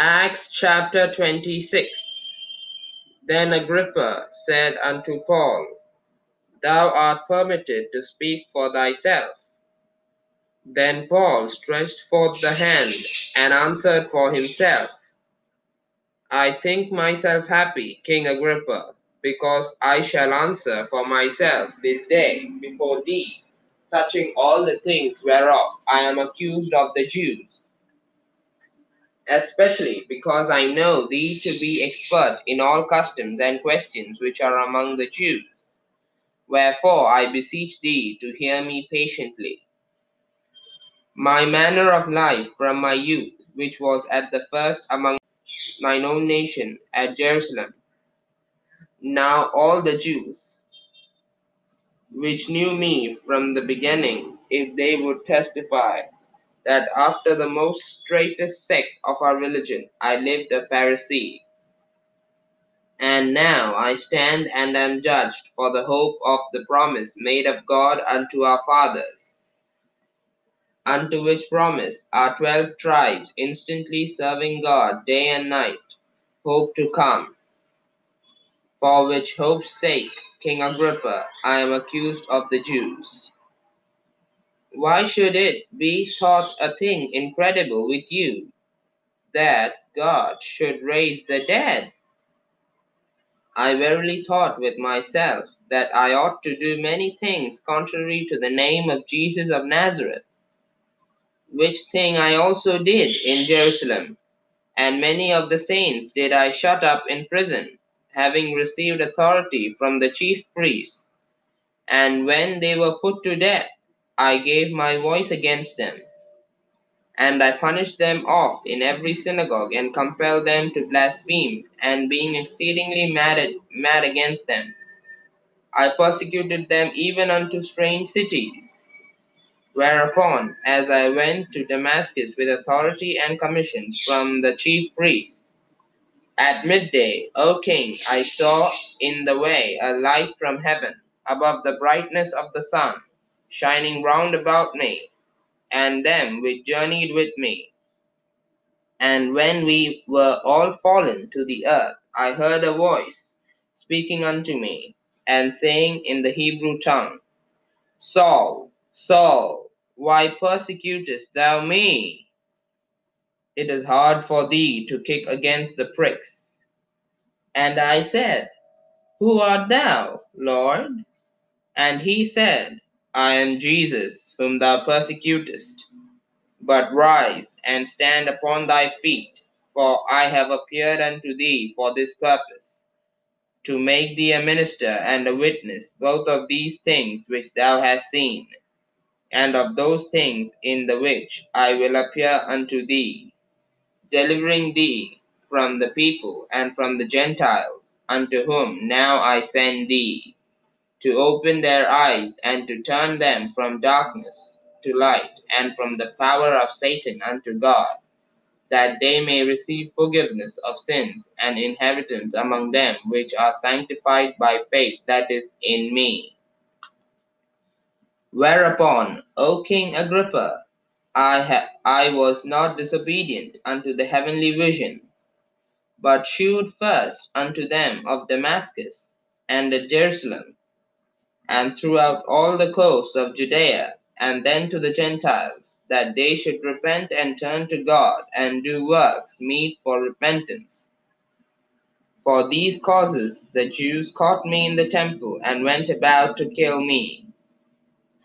Acts chapter 26 Then Agrippa said unto Paul, Thou art permitted to speak for thyself. Then Paul stretched forth the hand and answered for himself, I think myself happy, King Agrippa, because I shall answer for myself this day before thee, touching all the things whereof I am accused of the Jews especially because I know thee to be expert in all customs and questions which are among the Jews. Wherefore I beseech thee to hear me patiently. My manner of life from my youth, which was at the first among mine own nation at Jerusalem, now all the Jews which knew me from the beginning, if they would testify that after the most straitest sect of our religion I lived a Pharisee. And now I stand and am judged for the hope of the promise made of God unto our fathers, unto which promise our twelve tribes, instantly serving God day and night, hope to come. For which hope's sake, King Agrippa, I am accused of the Jews. Why should it be thought a thing incredible with you that God should raise the dead? I verily thought with myself that I ought to do many things contrary to the name of Jesus of Nazareth, which thing I also did in Jerusalem, and many of the saints did I shut up in prison, having received authority from the chief priests. And when they were put to death, I gave my voice against them. And I punished them oft in every synagogue, and compelled them to blaspheme, and being exceedingly mad, at, mad against them, I persecuted them even unto strange cities. Whereupon, as I went to Damascus with authority and commission from the chief priests, at midday, O king, I saw in the way a light from heaven, above the brightness of the sun shining round about me, and them which journeyed with me. And when we were all fallen to the earth, I heard a voice speaking unto me, and saying in the Hebrew tongue, Saul, Saul, why persecutest thou me? It is hard for thee to kick against the pricks. And I said, Who art thou, Lord? And he said, I am Jesus, whom thou persecutest. But rise and stand upon thy feet, for I have appeared unto thee for this purpose, to make thee a minister and a witness both of these things which thou hast seen, and of those things in the which I will appear unto thee, delivering thee from the people and from the Gentiles, unto whom now I send thee to open their eyes and to turn them from darkness to light and from the power of Satan unto God, that they may receive forgiveness of sins and inheritance among them which are sanctified by faith that is in me. Whereupon, O King Agrippa, I, ha- I was not disobedient unto the heavenly vision, but shewed first unto them of Damascus and at Jerusalem and throughout all the coasts of Judea, and then to the Gentiles, that they should repent and turn to God, and do works meet for repentance. For these causes the Jews caught me in the temple, and went about to kill me.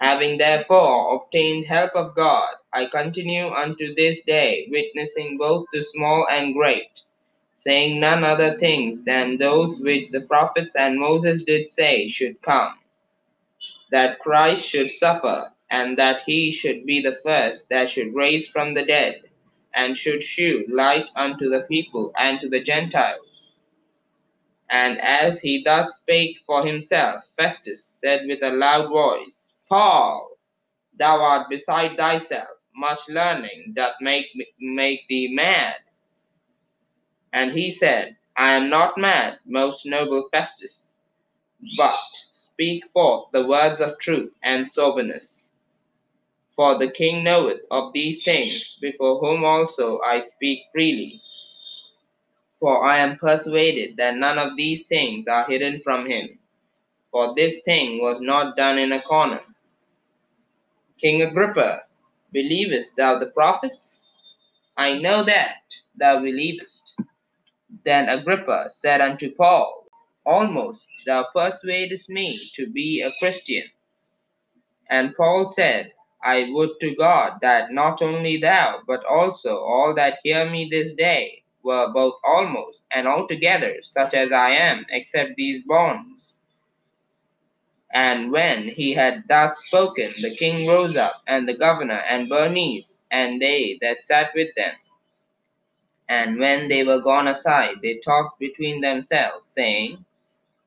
Having therefore obtained help of God, I continue unto this day, witnessing both to small and great, saying none other things than those which the prophets and Moses did say should come that Christ should suffer, and that he should be the first that should raise from the dead, and should shew light unto the people and to the Gentiles. And as he thus spake for himself, Festus said with a loud voice, Paul, thou art beside thyself, much learning doth make, make thee mad. And he said, I am not mad, most noble Festus, but speak forth the words of truth and soberness. For the king knoweth of these things, before whom also I speak freely. For I am persuaded that none of these things are hidden from him. For this thing was not done in a corner. King Agrippa, believest thou the prophets? I know that thou believest. Then Agrippa said unto Paul, Almost thou persuadest me to be a Christian. And Paul said, I would to God that not only thou, but also all that hear me this day were both almost and altogether such as I am, except these bonds. And when he had thus spoken, the king rose up, and the governor, and Bernice, and they that sat with them. And when they were gone aside, they talked between themselves, saying,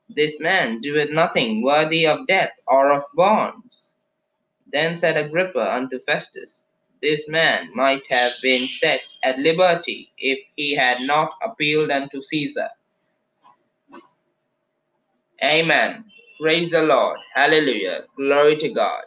This man doeth nothing worthy of death or of bonds. Then said Agrippa unto Festus, This man might have been set at liberty if he had not appealed unto Caesar. Amen. Praise the Lord. Hallelujah. Glory to God.